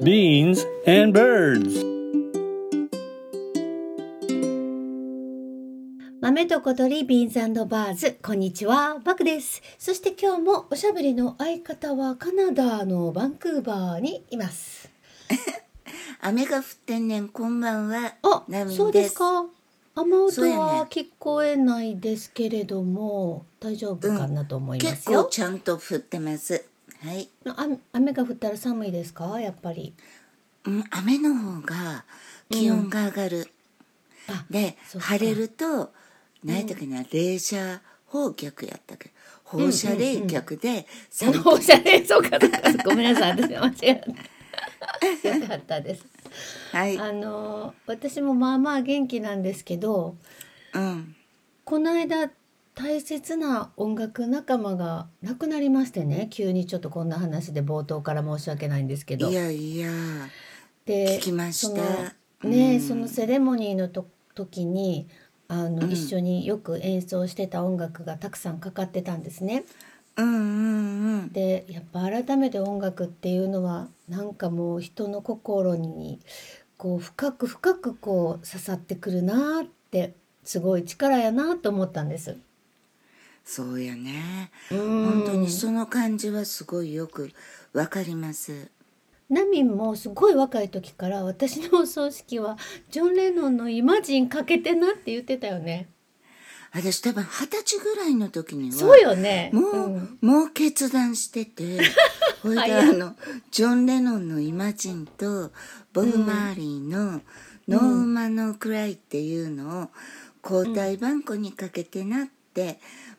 beans, and birds. 豆と小鳥ビーンズバーズこんにちはバクです。そして今日もおしゃべりの相方はカナダのバンクーバーにいます。雨が降ってんねんこんばんは。あそうですか。雨音は聞こえないですけれども、大丈夫かなと思いま結構すよ、ちゃんと降ってますはい、あ雨が降ったら寒いですか？やっぱり。うん、雨の方が気温が上がる、あでそっか。晴れると何やったっけな、冷射放脚やったっけ？放射冷却で寒く放射冷そうかそうか。ごめんなさい私間違えた。よかったです。はい。あの私もまあまあ元気なんですけどうん。この間大切な音楽仲間が亡くなりましてね急にちょっとこんな話で冒頭から申し訳ないんですけど。いやいやで聞きました。そのね、うん。そのセレモニーのと時にあの、うん。一緒によく演奏してた音楽がたくさんかかってたんですね。うんうんうん。でやっぱ改めて音楽っていうのはなんかもう人の心にこう深く深くこう刺さってくるなってすごい力やなと思ったんです。そうやね。本本当にその感じはすごいよくわかります。ナミンもすごい若い時から私のお葬式はジョン・レノンの「イマジン」かけてなって言ってたよね。私多分二十歳ぐらいの時にはそうよね。もう、ん。もう決断してて ほい。であのジョン・レノンの「イマジン」とボブ・マーリーの「ノーウマノクライ」っていうのを交代番号にかけてなって、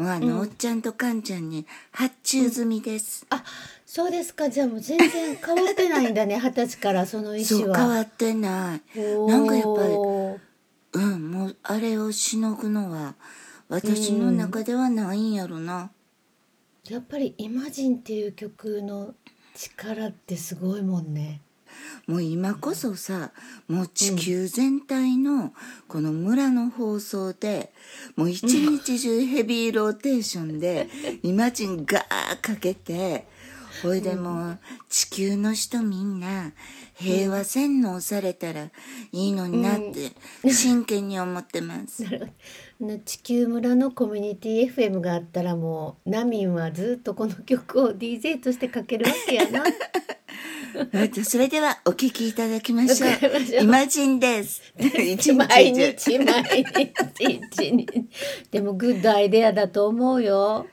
もうあの、おっちゃんとかんちゃんに発注済みです、あそうですか。じゃあもう全然変わってないんだね 二十歳からその意そう。変わってない。なんかやっぱりうんもうあれをしのぐのは私の中ではないんやろな、りやっぱり「イマジン」っていう曲の力ってすごいもんね。もう今こそさもう地球全体のこの村の放送で、もう一日中ヘビーローテーションで イマジンガーかけてほいでもう地球の人みんな平和洗脳されたらいいのになって真剣に思ってます。な地球村のコミュニティ FM があったらもうナミンはずっとこの曲を DJ としてかけるわけやな。それではお聴きいただきましょうう。イマジンです。一毎日中。日毎日一日でもグッドアイデアだと思うよ。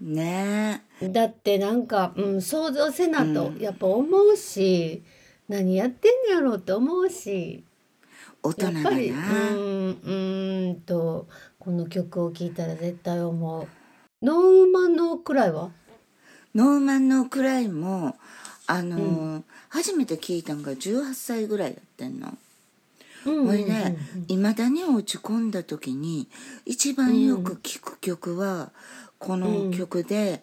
ねえ。だってなんか、うん、想像せなとやっぱ思うし、何やってんやろうって思うし大人だな。ーんうーんとこの曲を聴いたら絶対思う。ノーマンのくらいは？ノーマンのくらいもあのー初めて聞いたんが18歳ぐらいやってんの。うんほいでいまだに落ち込んだ時に一番よく聴く曲はこの曲で、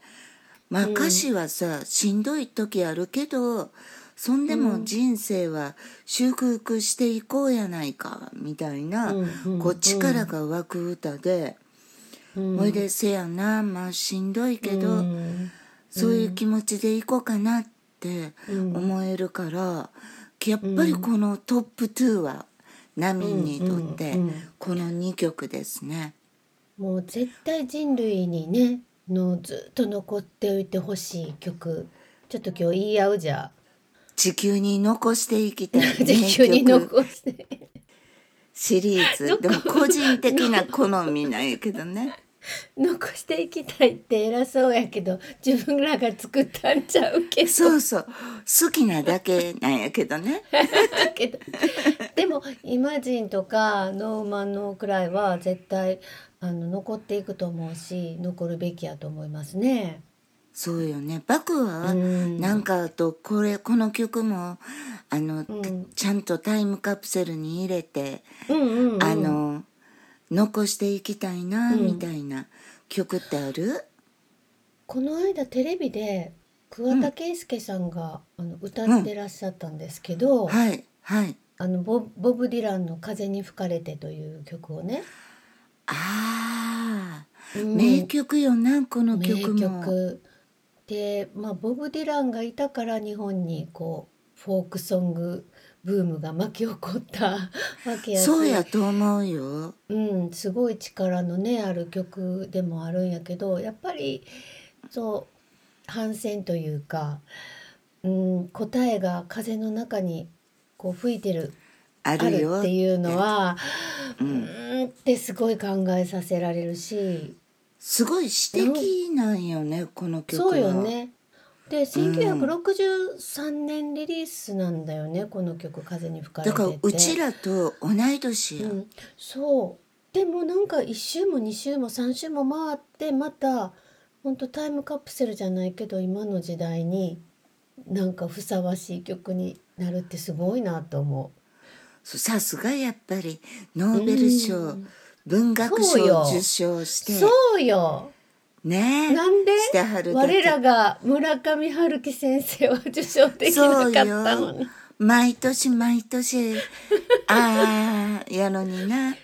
まあ歌詞はさしんどい時あるけどそんでも人生は祝福していこうやないかみたいな、うんうんこう力が湧く歌で、うん。ほいでせやなまあしんどいけど、うん。そういう気持ちでいこうかなって思えるから、やっぱりこのトップ2はナミンにとってこの2曲ですね。もう絶対人類にねのずっと残っておいてほしい曲。ちょっと今日言い合うじゃ地球に残していきたい 地球に残して。シリーズ。でも個人的な好みなんやけどね 残していきたいって偉そうやけど自分らが作ったんちゃうけど。そうそう。好きなだけなんやけどね。だけど。でも「イマジン」とか「ノーマンのくらい」は絶対あの残っていくと思うし残るべきやと思いますね。そうよね。バクはうん。なんかあとこれこの曲もあの、ん。ちゃんとタイムカプセルに入れて、うんうんうん、あの残していきたいなうん。みたいな曲ってある、この間テレビで桑田佳祐さんが、あの歌ってらっしゃったんですけど、はいはい。あのボボブ・ディランの「風に吹かれて」という曲をね、ああ、うん。名曲よなこの名曲も。曲。で、まあ、ボブ・ディランがいたから日本にこうフォークソングブームが巻き起こった わけやし。そうやと思うよ。うん、すごい力のねある曲でもあるんやけどやっぱりそう反戦というか、うん、答えが風の中にこう吹いてるあるっていうのはううん。ーんってすごい考えさせられるし。すごい詩的なんよねこの曲は。そうよね。で1963年リリースなんだよね、この曲「風に吹かれてて」だからうちらと同い年や、うん、そう。でもなんか1周も2周も3周も回ってまた本当タイムカプセルじゃないけど今の時代になんかふさわしい曲になるってすごいなと思そうさすがやっぱりノーベル賞、うん。文学賞受賞して。うそうよねなんで？我らが村上春樹先生は受賞できなかったのに。毎年毎年 ああやのにな。い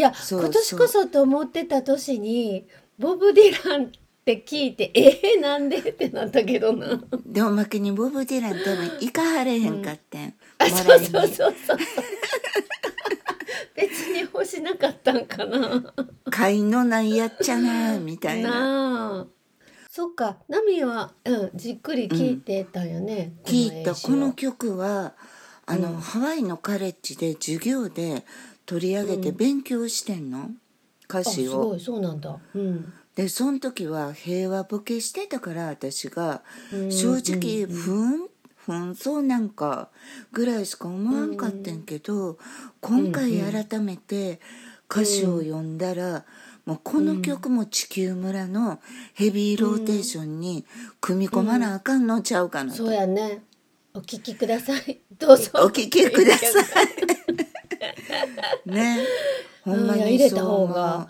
や今年こそと思ってた年にボブ・ディランって聞いてえー、なんで？ってなったけどな。でおまけにボブ・ディラン多分行かはれへんかってん、あもらいに。そうそうそうそう。別に欲しなかったんかな買いのないやっちゃなみたいな。そっか。ナミは、うん、じっくり聞いてたんよね、聞いた。この曲はあの、ハワイのカレッジで授業で取り上げて勉強してんの、歌あ詞を。すごい。そうなんだ。うん。でその時は平和ボケしてたから私が。うん正直ふんふんそうなんかぐらいしか思わんかったんけど今回改めて歌詞を読んだらもうこの曲も地球村のヘビーローテーションに組み込まなあかんのちゃうかなと。そうやね。お聞きください。どうぞ。お聞きください。ね。ほんまうんいや入れた方が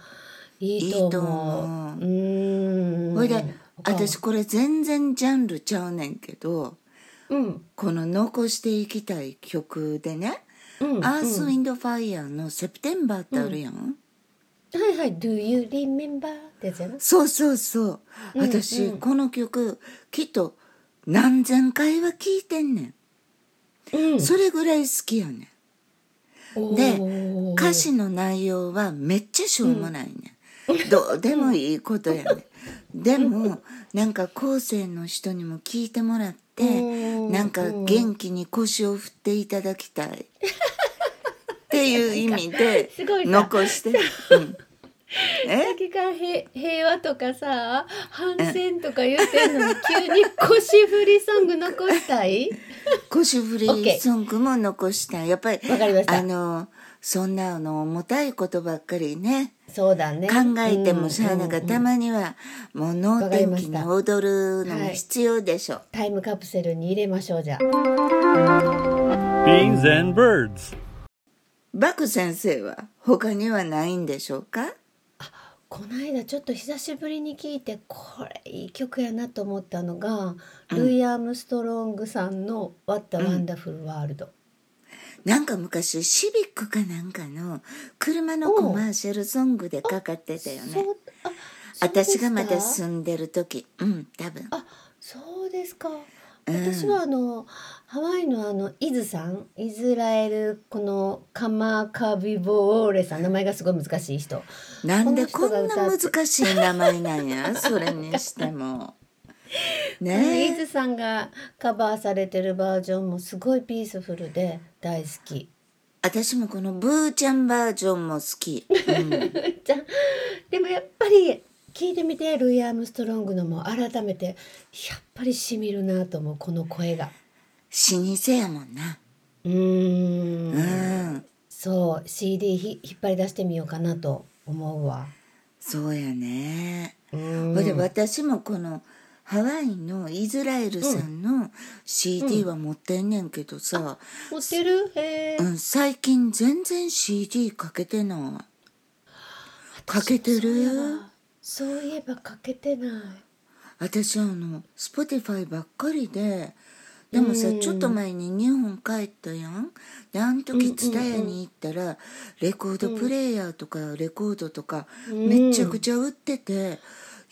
いいと思う。思う。ほいで他私これ全然ジャンルちゃうねんけどうん。この残していきたい曲でねうん「アース・ウィンド・ファイヤー」の「セプテンバー」ってあるやん、はいはい「Do you remember?」ってやつやなそうそうそう。うん私、うん。この曲きっと何千回は聴いてんねん、うん。それぐらい好きやねん。でおー。歌詞の内容はめっちゃしょうもないね、ん、どうでもいいことやね、ん、でもなんか後世の人にも聞いてもらってうん。なんか元気に腰を振っていただきたいっていう意味ですごいさ。残して、う。ん、え？さっきから平平和とかさ反戦とか言ってんのに急に腰振りソング残したい？腰振りソングも残したい。やっぱりわかりました。あのそんなの重たいことばっかりね。そうだね。考えてもしゃあなかうんたまにはもう能天気に踊るのも必要でしょ、タイムカプセルに入れましょうじゃあ。Beans and birds. バク先生は他にはないんでしょうか？この間ちょっと久しぶりに聞いてこれいい曲やなと思ったのが、ルイ・アームストロングさんの「What a Wonderful World」なんか昔シビックかなんかの車のコマーシャルソングでかかってたよね。私がまだ住んでる時。うん多分。あそうですか。うん私はあの、ハワイのあのイズさんイスラエルこのカマカビボーレさん名前がすごい難しい人。なんでこんな難しい名前なんや？それにしても。イねズさんがカバーされてるバージョンもすごいピースフルで大好き。私もこのブーちゃんバージョンも好き、うん、でもやっぱり聞いてみてルイ・アームストロングのも改めてやっぱりしみるなと思うこの声が。老舗やもんな。うーん。うん。そう CD ひ引っ張り出してみようかなと思うわ。そうやね。うん。ほいで私もこのハワイのイスラエルさんの CD は持ってんねんけどさ、持ってる？へえ、うん、最近全然 CD かけてない。かけてる？ばそういえばかけてない。私あの Spotify ばっかりででもさ、うん。ちょっと前に日本帰ったやん。であの時蔦屋に行ったら、レコードプレーヤーとかレコードとか、うん。めちゃくちゃ売ってて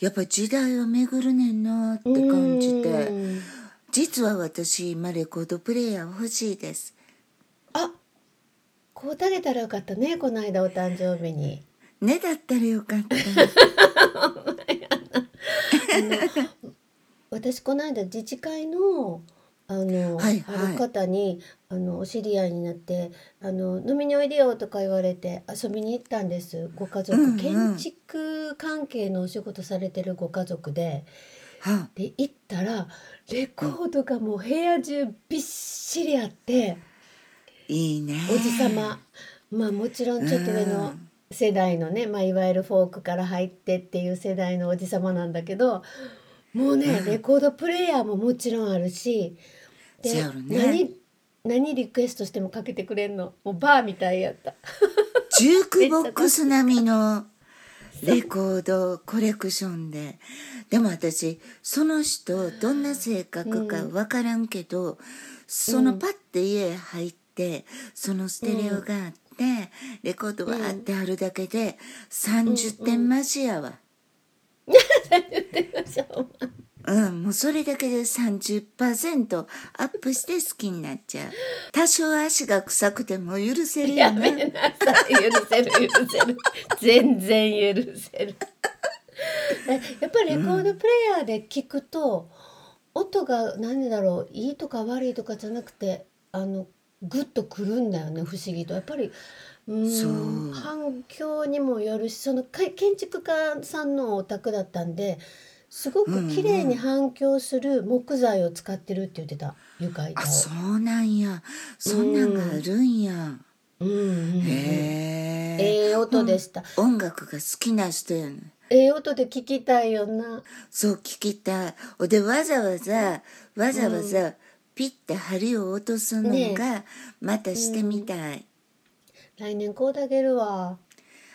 やっぱ時代は巡るねんなって感じて、うん。実は私今レコードプレイヤー欲しいです。あこうたげたらよかったねこの間お誕生日に。ねだったらよかった。私この間自治会のあの、はいはい。ある方にあのお知り合いになってあの飲みにおいでよとか言われて遊びに行ったんです。ご家族、うんうん。建築関係のお仕事されてるご家族で。はで行ったらレコードがもう部屋中びっしりあって。いいね。おじさま。まあもちろんちょっと上のうん世代のね、まあ、いわゆるフォークから入ってっていう世代のおじさまなんだけどもうね、うん。レコードプレーヤーももちろんあるしで、そうやろね。何何リクエストしてもかけてくれんの？もうバーみたいやった。ジュークボックス並みの レコードコレクションで。でも私その人どんな性格か分からんけど、そのパッて家入ってそのステレオがあって、レコードわーってあるだけで30点増しやわ。うん、もうそれだけで30%アップして好きになっちゃう。多少足が臭くても許せるよやめね。なさい許せる許せる全然許せるえやっぱりレコードプレイヤーで聞くと、音が何だろういいとか悪いとかじゃなくてあのグッとくるんだよね不思議とやっぱりうそんう反響にもよるしそのか建築家さんのお宅だったんですごく綺麗に反響する木材を使ってるって言ってた床板を。あ、そうなんや。そんなんがあるんや。うんうんうんへえ。ええ音でした。音楽が好きな人やねん。ええ音で聞きたいよな。そう聞きたい。おでわざわざわざわざピッて針を落とすのがまたしてみたい。来年こうだげるわ。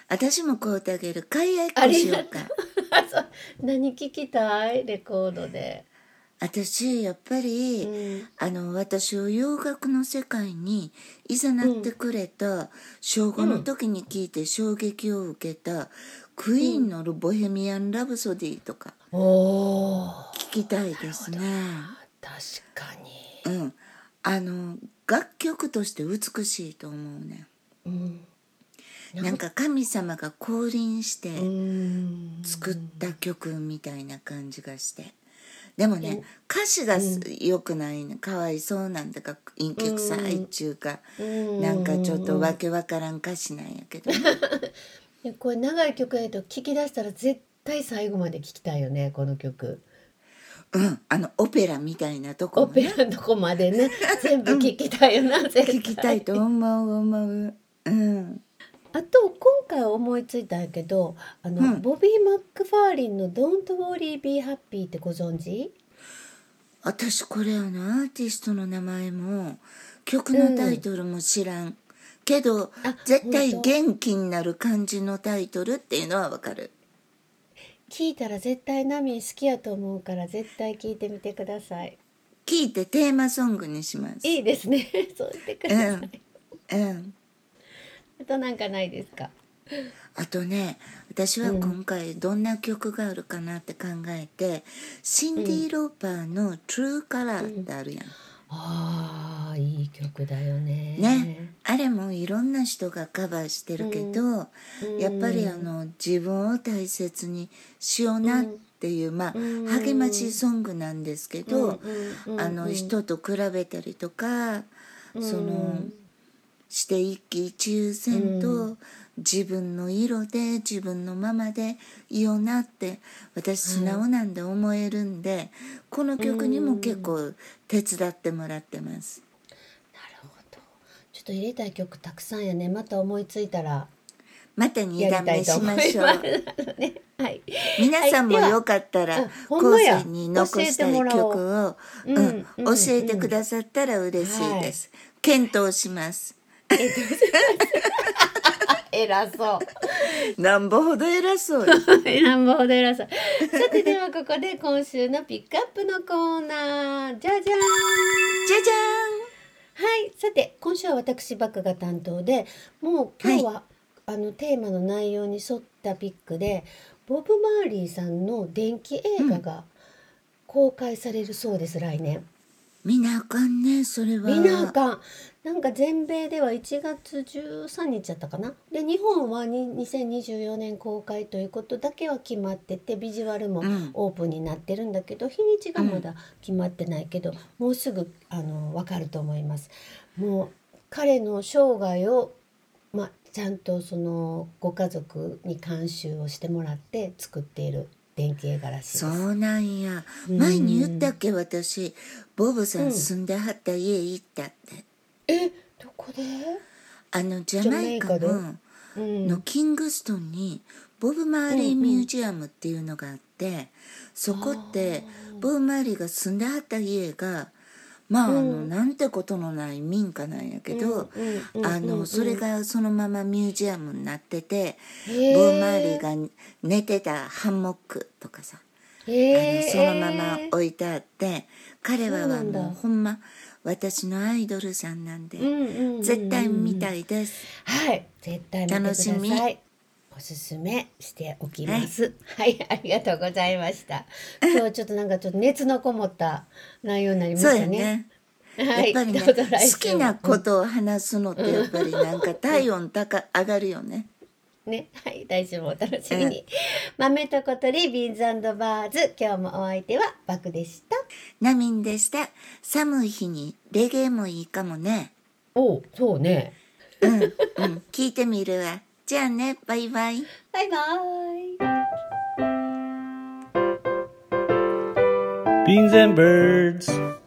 私もこうてあげる。買い合いっこしようか。何聞きたい？レコードで。私やっぱり、うんあの私を洋楽の世界にいざなってくれた、小5の時に聞いて衝撃を受けた、クイーンの「ボヘミアン・ラブソディ」とか。聞きたいですね。確かに。うん、あの楽曲として美しいと思うね。うん。なんか神様が降臨してうん。作った曲みたいな感じがして。でもね歌詞がす良くないねかわいそうなんだか陰気臭いっちゅうかうんなんかちょっとわけわからん歌詞なんやけど これ長い曲やと聞き出したら絶対最後まで聞きたいよねこの曲。うん。あのオペラみたいなとこオペラのとこまでね。全部聞きたいよな、絶対。聞きたいと思う思うう。ん。あと今回思いついたんやけどあの、うん。ボビー・マックファーリンの「Don't Worry Be Happy」ってご存知？私これあのアーティストの名前も曲のタイトルも知らん、けどあ絶対元気になる感じのタイトルっていうのはわかる聞いたら絶対ナミ好きやと思うから絶対聞いてみてください。聞いてテーマソングにします。いいですね。そうしてください、うん。あとなんかないですか？あとね私は今回どんな曲があるかなって考えて、シンディ・ローパーの「True Color」ってあるやん、あーいい曲だよね。ねあれもいろんな人がカバーしてるけど、うん。やっぱりあの自分を大切にしようなっていう、まあ、うん。励ましソングなんですけど、あの人と比べたりとか、そのして一喜一憂せんと、自分の色で自分のままでいいよなって私素直なんで思えるんで、この曲にも結構手伝ってもらってます。なるほど。ちょっと入れたい曲たくさんやね。また思いついたらまた2やりたい段目しましょう。ね。はい。皆さんもよかったら、後世に残したい曲を、う。んうんうん教えてくださったら嬉しいです。検討します。えっと偉そう。なんぼほど偉そうよ。なんぼほど偉そう。さてではここで今週のピックアップのコーナー。じゃじゃーん。じゃじゃはい。さて今週は私バクが担当でもう今日は、あのテーマの内容に沿ったピックでボブ・マーリーさんの電気映画が公開されるそうです来年。見なあかんねそれは。見なあかん。なんか全米では1月13日やったかな。で日本はに2024年公開ということだけは決まっててビジュアルもうん。オープンになってるんだけど、日にちがまだ決まってないけど、もうすぐあの分かると思います。もう彼の生涯を、まあ、ちゃんとそのご家族に監修をしてもらって作っている電気映画らしいです。そうなんや。うん。前に言ったっけ私。ボブさうんん住んではった家行ったって、えどこで、あのジャマイカのうん、のキングストンにボブ・マーリーミュージアムっていうのがあって、そこってボブ・マーリーが住んではった家がまあ,、あのなんてことのない民家なんやけど、あのそれがそのままミュージアムになってて、ボブ・マーリーが寝てたハンモックとかさ、あのそのまま置いてあって彼ははもうほんま私のアイドルさんなんで、絶対見たいです。はい、絶対楽しみ。おすすめしておきます。はい、ありがとうございました。今日はちょっとなんかちょっと熱のこもった内容になりましたね。やね。はい、やっぱりね、好きなことを話すのってやっぱりなんか体温高上がるよね。ね、はい、来週もお楽しみに。豆と小鳥ビーンズバーズ、今日もお相手はバクでした。ナミンでした。寒い日にレゲエもいいかもね。おそうね。うん、うん、聞いてみるわ。じゃあね、バイバイ。バイバイ。Beans and birds.